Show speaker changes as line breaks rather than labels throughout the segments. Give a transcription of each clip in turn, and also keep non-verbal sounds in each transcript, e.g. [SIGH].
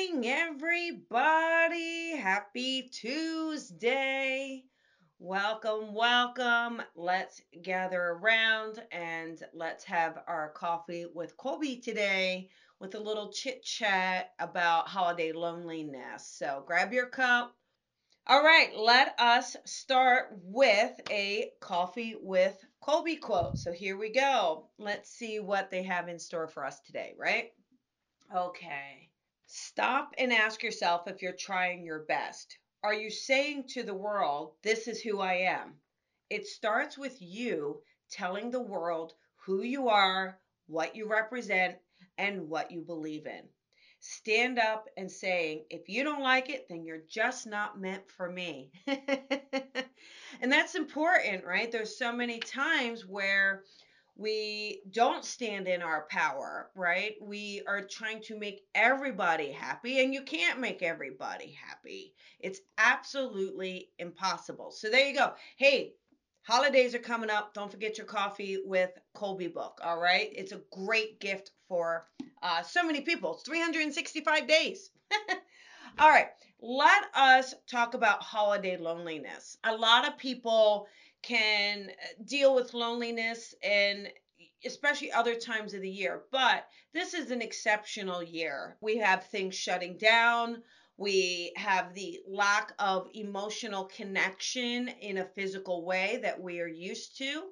morning, everybody. Happy Tuesday. Welcome, welcome. Let's gather around and let's have our coffee with Colby today with a little chit chat about holiday loneliness. So grab your cup. All right, let us start with a coffee with Colby quote. So here we go. Let's see what they have in store for us today, right? Okay. Stop and ask yourself if you're trying your best. Are you saying to the world, This is who I am? It starts with you telling the world who you are, what you represent, and what you believe in. Stand up and saying, If you don't like it, then you're just not meant for me. [LAUGHS] and that's important, right? There's so many times where we don't stand in our power, right? We are trying to make everybody happy, and you can't make everybody happy. It's absolutely impossible. So there you go. Hey, holidays are coming up. Don't forget your coffee with Colby book. All right, it's a great gift for uh, so many people. It's 365 days. [LAUGHS] all right, let us talk about holiday loneliness. A lot of people can uh, deal with loneliness and especially other times of the year. But this is an exceptional year. We have things shutting down. We have the lack of emotional connection in a physical way that we are used to.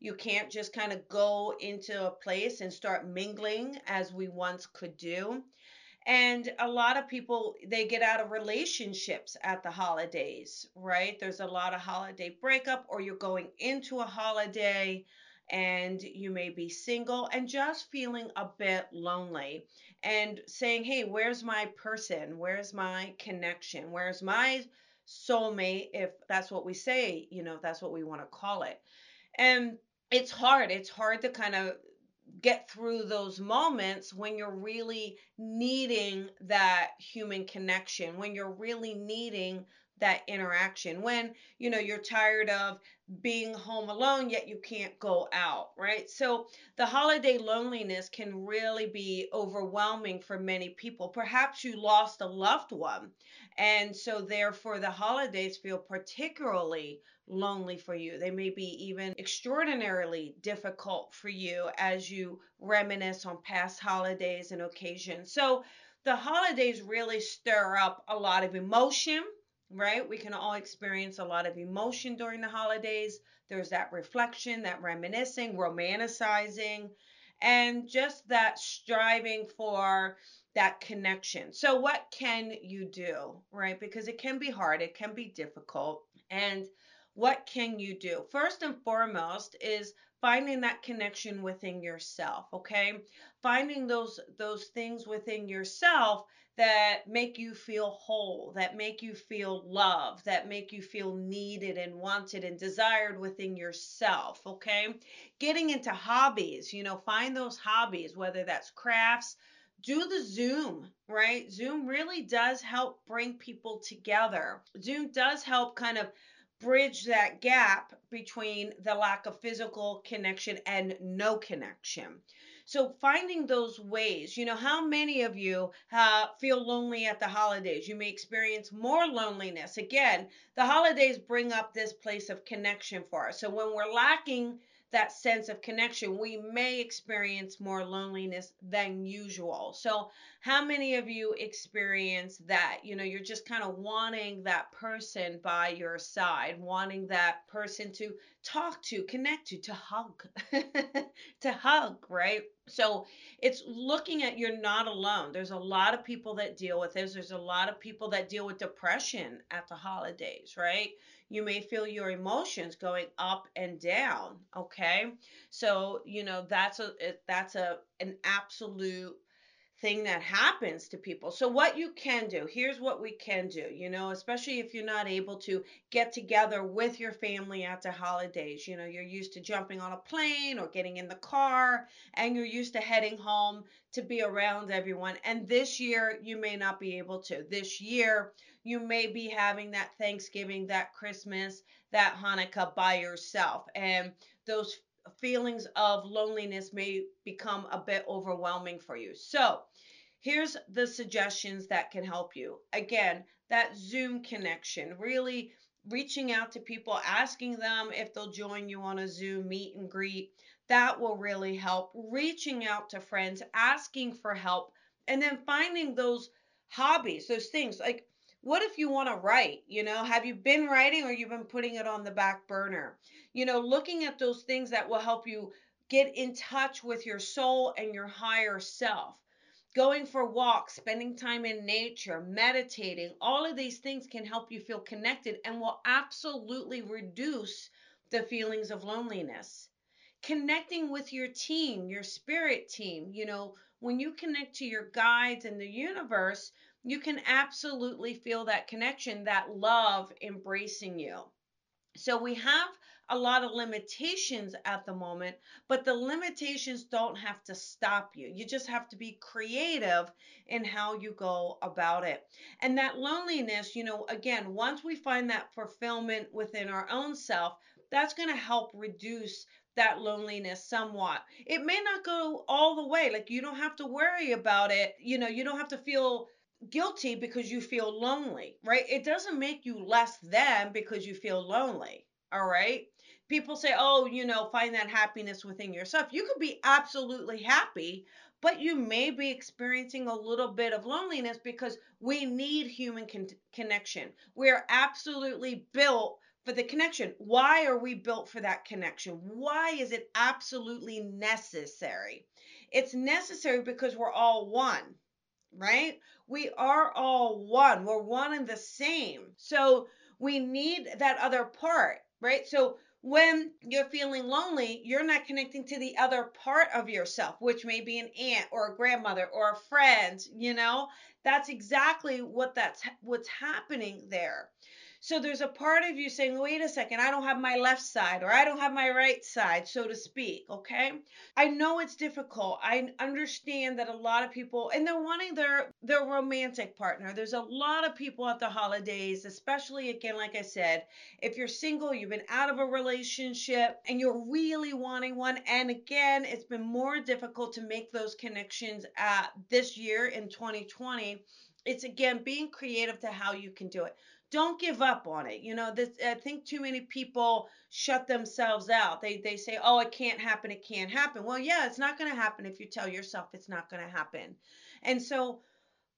You can't just kind of go into a place and start mingling as we once could do. And a lot of people, they get out of relationships at the holidays, right? There's a lot of holiday breakup, or you're going into a holiday and you may be single and just feeling a bit lonely and saying, hey, where's my person? Where's my connection? Where's my soulmate? If that's what we say, you know, that's what we want to call it. And it's hard. It's hard to kind of get through those moments when you're really needing that human connection, when you're really needing that interaction, when you know you're tired of being home alone yet you can't go out, right? So the holiday loneliness can really be overwhelming for many people. Perhaps you lost a loved one, and so therefore the holidays feel particularly lonely for you. They may be even extraordinarily difficult for you as you reminisce on past holidays and occasions. So the holidays really stir up a lot of emotion, right? We can all experience a lot of emotion during the holidays. There's that reflection, that reminiscing, romanticizing, and just that striving for that connection. So, what can you do, right? Because it can be hard, it can be difficult. And what can you do? First and foremost is finding that connection within yourself, okay? Finding those those things within yourself that make you feel whole, that make you feel loved, that make you feel needed and wanted and desired within yourself, okay? Getting into hobbies, you know, find those hobbies, whether that's crafts, do the Zoom, right? Zoom really does help bring people together. Zoom does help kind of bridge that gap between the lack of physical connection and no connection. So finding those ways, you know, how many of you uh, feel lonely at the holidays? You may experience more loneliness. Again, the holidays bring up this place of connection for us. So when we're lacking that sense of connection, we may experience more loneliness than usual. So, how many of you experience that? You know, you're just kind of wanting that person by your side, wanting that person to talk to, connect to, to hug, [LAUGHS] to hug, right? So, it's looking at you're not alone. There's a lot of people that deal with this. There's a lot of people that deal with depression at the holidays, right? You may feel your emotions going up and down okay so you know that's a that's a an absolute thing that happens to people. So, what you can do, here's what we can do, you know, especially if you're not able to get together with your family at the holidays. You know, you're used to jumping on a plane or getting in the car and you're used to heading home to be around everyone. And this year, you may not be able to. This year, you may be having that Thanksgiving, that Christmas, that Hanukkah by yourself. And those feelings of loneliness may become a bit overwhelming for you. So, here's the suggestions that can help you. Again, that Zoom connection, really reaching out to people, asking them if they'll join you on a Zoom meet and greet. That will really help. Reaching out to friends, asking for help, and then finding those hobbies, those things like what if you want to write? You know, have you been writing or you've been putting it on the back burner? You know, looking at those things that will help you get in touch with your soul and your higher self. Going for walks, spending time in nature, meditating, all of these things can help you feel connected and will absolutely reduce the feelings of loneliness. Connecting with your team, your spirit team, you know, when you connect to your guides and the universe, you can absolutely feel that connection, that love embracing you. So we have a lot of limitations at the moment, but the limitations don't have to stop you. You just have to be creative in how you go about it. And that loneliness, you know, again, once we find that fulfillment within our own self, that's going to help reduce that loneliness somewhat. It may not go all the way. Like you don't have to worry about it. You know, you don't have to feel guilty because you feel lonely, right? It doesn't make you less than because you feel lonely, all right? People say, oh, you know, find that happiness within yourself. You could be absolutely happy, but you may be experiencing a little bit of loneliness because we need human con- connection. We're absolutely built for the connection. Why are we built for that connection? Why is it absolutely necessary? It's necessary because we're all one right? We are all one. We're one and the same. So we need that other part, right? So when you're feeling lonely, you're not connecting to the other part of yourself, which may be an aunt or a grandmother or a friend, you know? That's exactly what that's what's happening there. So there's a part of you saying, wait a second, I don't have my left side or I don't have my right side, so to speak. Okay. I know it's difficult. I understand that a lot of people and they're wanting their their romantic partner. There's a lot of people at the holidays, especially again, like I said, if you're single, you've been out of a relationship and you're really wanting one. And again, it's been more difficult to make those connections at this year in 2020. It's again being creative to how you can do it don't give up on it. You know, this I think too many people shut themselves out. They they say, "Oh, it can't happen. It can't happen." Well, yeah, it's not going to happen if you tell yourself it's not going to happen. And so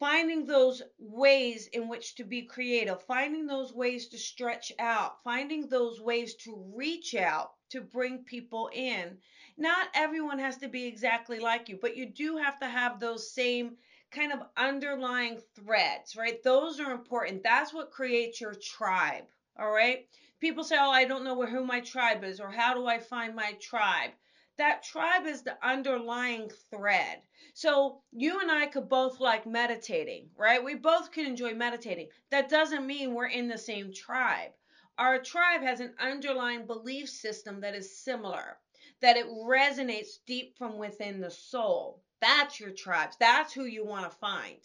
finding those ways in which to be creative, finding those ways to stretch out, finding those ways to reach out to bring people in. Not everyone has to be exactly like you, but you do have to have those same kind of underlying threads, right? Those are important. That's what creates your tribe, all right? People say, "Oh, I don't know who my tribe is or how do I find my tribe?" That tribe is the underlying thread. So, you and I could both like meditating, right? We both can enjoy meditating. That doesn't mean we're in the same tribe. Our tribe has an underlying belief system that is similar, that it resonates deep from within the soul. That's your tribes. That's who you want to find.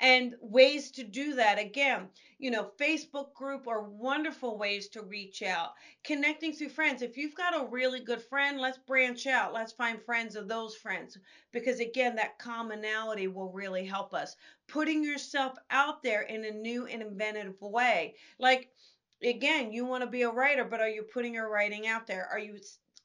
And ways to do that again, you know, Facebook group are wonderful ways to reach out. Connecting through friends. If you've got a really good friend, let's branch out. Let's find friends of those friends because again, that commonality will really help us. Putting yourself out there in a new and inventive way. Like again, you want to be a writer, but are you putting your writing out there? Are you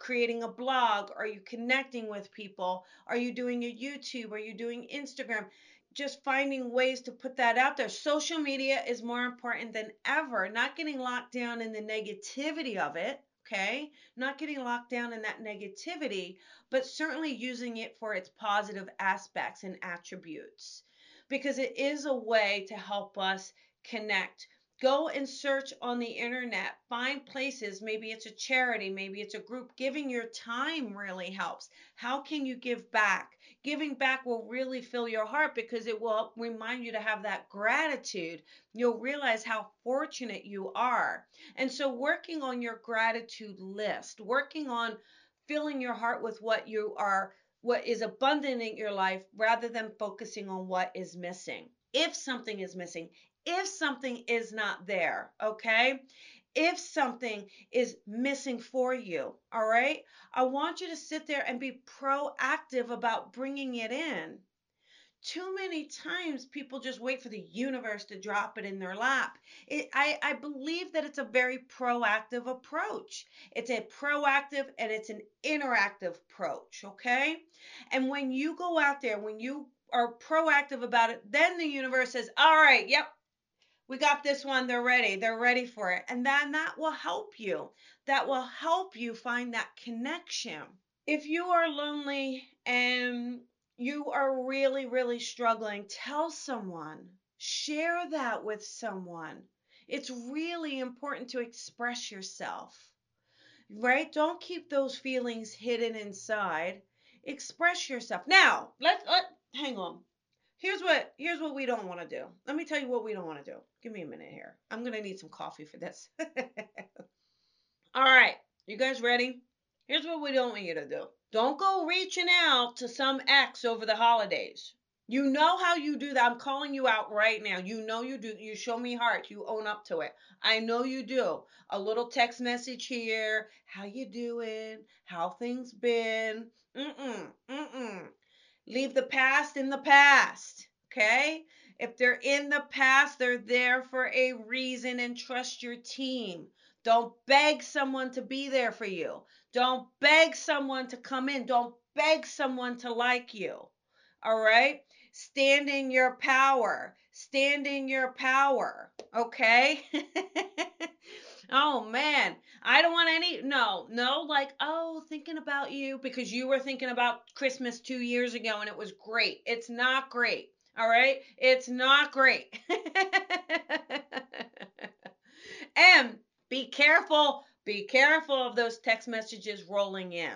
creating a blog? Are you connecting with people? Are you doing a YouTube? Are you doing Instagram? Just finding ways to put that out there. Social media is more important than ever. Not getting locked down in the negativity of it, okay? Not getting locked down in that negativity, but certainly using it for its positive aspects and attributes because it is a way to help us connect Go and search on the internet. Find places. Maybe it's a charity, maybe it's a group. Giving your time really helps. How can you give back? Giving back will really fill your heart because it will remind you to have that gratitude. You'll realize how fortunate you are. And so, working on your gratitude list, working on filling your heart with what you are what is abundant in your life rather than focusing on what is missing. If something is missing, if something is not there, okay? If something is missing for you, all right? I want you to sit there and be proactive about bringing it in. too many times people just wait for the universe to drop it in their lap. It, I, I believe that it's a very proactive approach. It's a proactive and it's an interactive approach, okay? And when you go out there, when you are proactive about it, then the universe says, all right, yep, we got this one. They're ready. They're ready for it. And then that will help you. That will help you find that connection. If you are lonely and you are really, really struggling, tell someone, share that with someone. It's really important to express yourself, right? Don't keep those feelings hidden inside. Express yourself. Now, let's let hang on. Here's what here's what we don't want to do. Let me tell you what we don't want to do. Give me a minute here. I'm gonna need some coffee for this. [LAUGHS] All right, you guys ready? Here's what we don't want you to do. Don't go reaching out to some ex over the holidays. You know how you do that. I'm calling you out right now. You know you do. You show me heart. You own up to it. I know you do. A little text message here. How you doing? How things been? Mm-mm. Mm-mm. Leave the past in the past. Okay? If they're in the past, they're there for a reason and trust your team. Don't beg someone to be there for you. Don't beg someone to come in. Don't beg someone to like you. All right? Stand in your power. Stand in your power. Okay? [LAUGHS] oh man, I don't want any no, no like oh, thinking about you because you were thinking about Christmas 2 years ago and it was great. It's not great. All right? It's not great. [LAUGHS] and be careful, be careful of those text messages rolling in.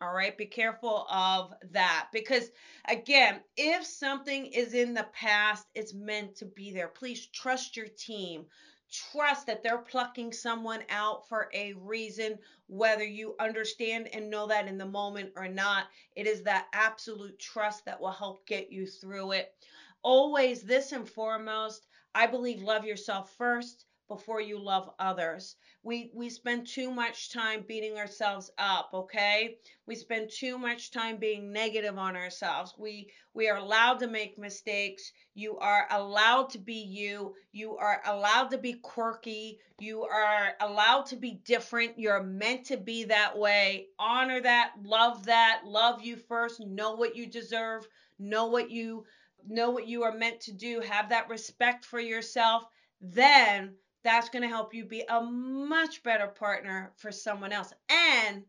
All right, be careful of that because, again, if something is in the past, it's meant to be there. Please trust your team. Trust that they're plucking someone out for a reason, whether you understand and know that in the moment or not. It is that absolute trust that will help get you through it. Always, this and foremost, I believe love yourself first before you love others. We we spend too much time beating ourselves up, okay? We spend too much time being negative on ourselves. We we are allowed to make mistakes. You are allowed to be you. You are allowed to be quirky. You are allowed to be different. You're meant to be that way. Honor that, love that, love you first, know what you deserve, know what you know what you are meant to do, have that respect for yourself. Then that's going to help you be a much better partner for someone else and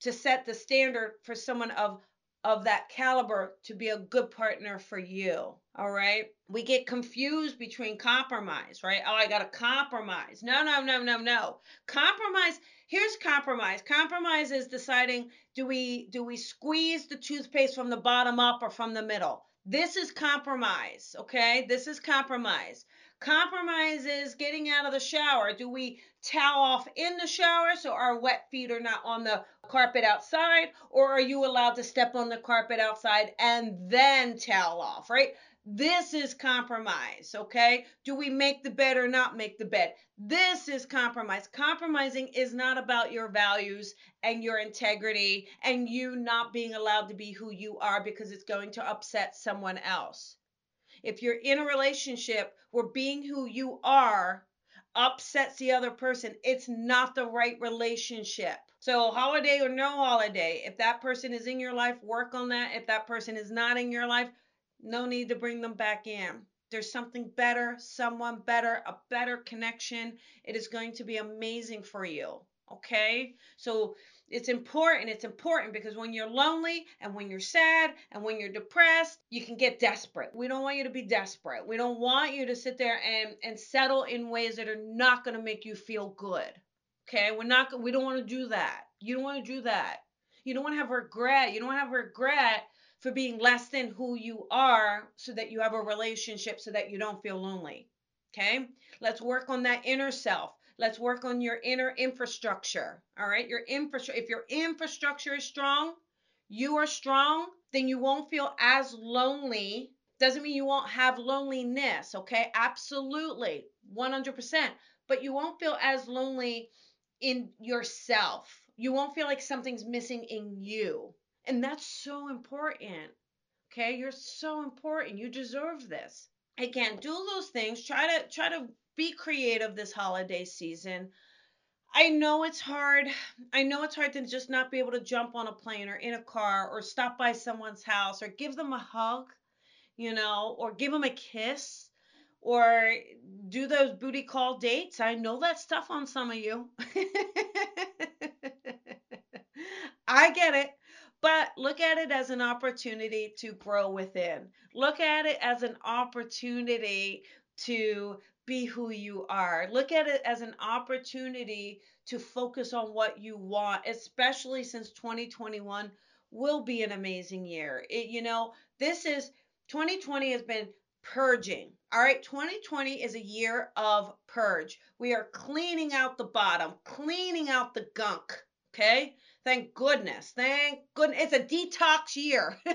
to set the standard for someone of of that caliber to be a good partner for you. All right. We get confused between compromise, right? Oh, I got to compromise. No, no, no, no, no. Compromise. Here's compromise. Compromise is deciding do we do we squeeze the toothpaste from the bottom up or from the middle? This is compromise, okay? This is compromise. Compromise is getting out of the shower. Do we towel off in the shower so our wet feet are not on the carpet outside? Or are you allowed to step on the carpet outside and then towel off, right? This is compromise, okay? Do we make the bed or not make the bed? This is compromise. Compromising is not about your values and your integrity and you not being allowed to be who you are because it's going to upset someone else. If you're in a relationship where being who you are upsets the other person, it's not the right relationship. So, holiday or no holiday, if that person is in your life, work on that. If that person is not in your life, no need to bring them back in. There's something better, someone better, a better connection. It is going to be amazing for you. Okay? So, it's important. It's important because when you're lonely and when you're sad and when you're depressed, you can get desperate. We don't want you to be desperate. We don't want you to sit there and, and settle in ways that are not going to make you feel good. Okay? We're not we don't want to do that. You don't want to do that. You don't want to have regret. You don't want to have regret for being less than who you are so that you have a relationship so that you don't feel lonely. Okay? Let's work on that inner self. Let's work on your inner infrastructure. All right? Your infrastructure if your infrastructure is strong, you are strong, then you won't feel as lonely. Doesn't mean you won't have loneliness, okay? Absolutely. 100%. But you won't feel as lonely in yourself. You won't feel like something's missing in you. And that's so important. Okay? You're so important. You deserve this. Again, do those things. Try to try to be creative this holiday season. I know it's hard. I know it's hard to just not be able to jump on a plane or in a car or stop by someone's house or give them a hug, you know, or give them a kiss or do those booty call dates. I know that stuff on some of you. [LAUGHS] I get it. But look at it as an opportunity to grow within. Look at it as an opportunity to be who you are. Look at it as an opportunity to focus on what you want, especially since 2021 will be an amazing year. It, you know, this is 2020 has been purging. All right, 2020 is a year of purge. We are cleaning out the bottom, cleaning out the gunk. Okay? Thank goodness. Thank goodness. It's a detox year. [LAUGHS]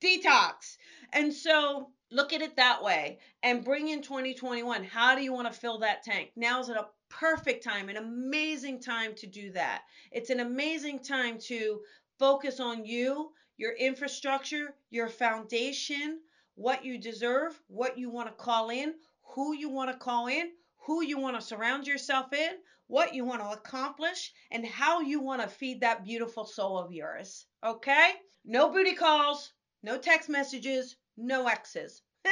detox. And so look at it that way and bring in 2021. How do you want to fill that tank? Now is a perfect time, an amazing time to do that. It's an amazing time to focus on you, your infrastructure, your foundation, what you deserve, what you want to call in, who you want to call in, who you want to surround yourself in, what you want to accomplish, and how you want to feed that beautiful soul of yours. Okay? No booty calls, no text messages, no X's. [LAUGHS]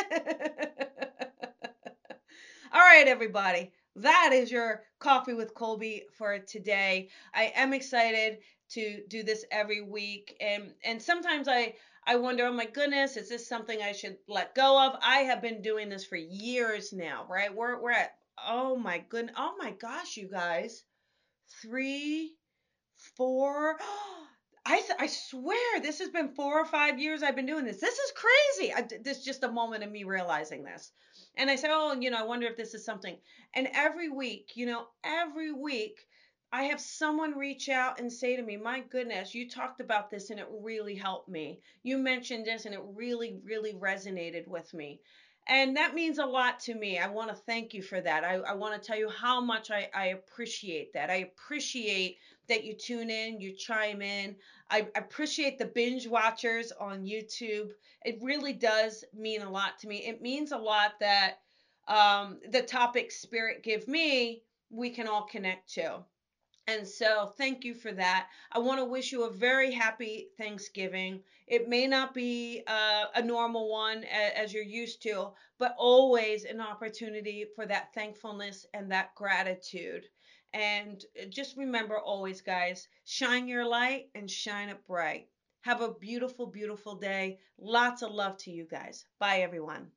All right, everybody. That is your coffee with Colby for today. I am excited to do this every week and and sometimes I I wonder, oh my goodness, is this something I should let go of? I have been doing this for years now, right? We're we're at oh my goodness, oh my gosh, you guys, three, four. I, I swear this has been four or five years I've been doing this. This is crazy. I, this is just a moment of me realizing this. And I said, oh, you know, I wonder if this is something. And every week, you know, every week, I have someone reach out and say to me, My goodness, you talked about this and it really helped me. You mentioned this and it really, really resonated with me. And that means a lot to me. I want to thank you for that. I, I want to tell you how much I, I appreciate that. I appreciate that you tune in, you chime in. I appreciate the binge watchers on YouTube. It really does mean a lot to me. It means a lot that um, the topic Spirit Give Me, we can all connect to. And so, thank you for that. I want to wish you a very happy Thanksgiving. It may not be uh, a normal one as you're used to, but always an opportunity for that thankfulness and that gratitude. And just remember always, guys, shine your light and shine it bright. Have a beautiful, beautiful day. Lots of love to you guys. Bye, everyone.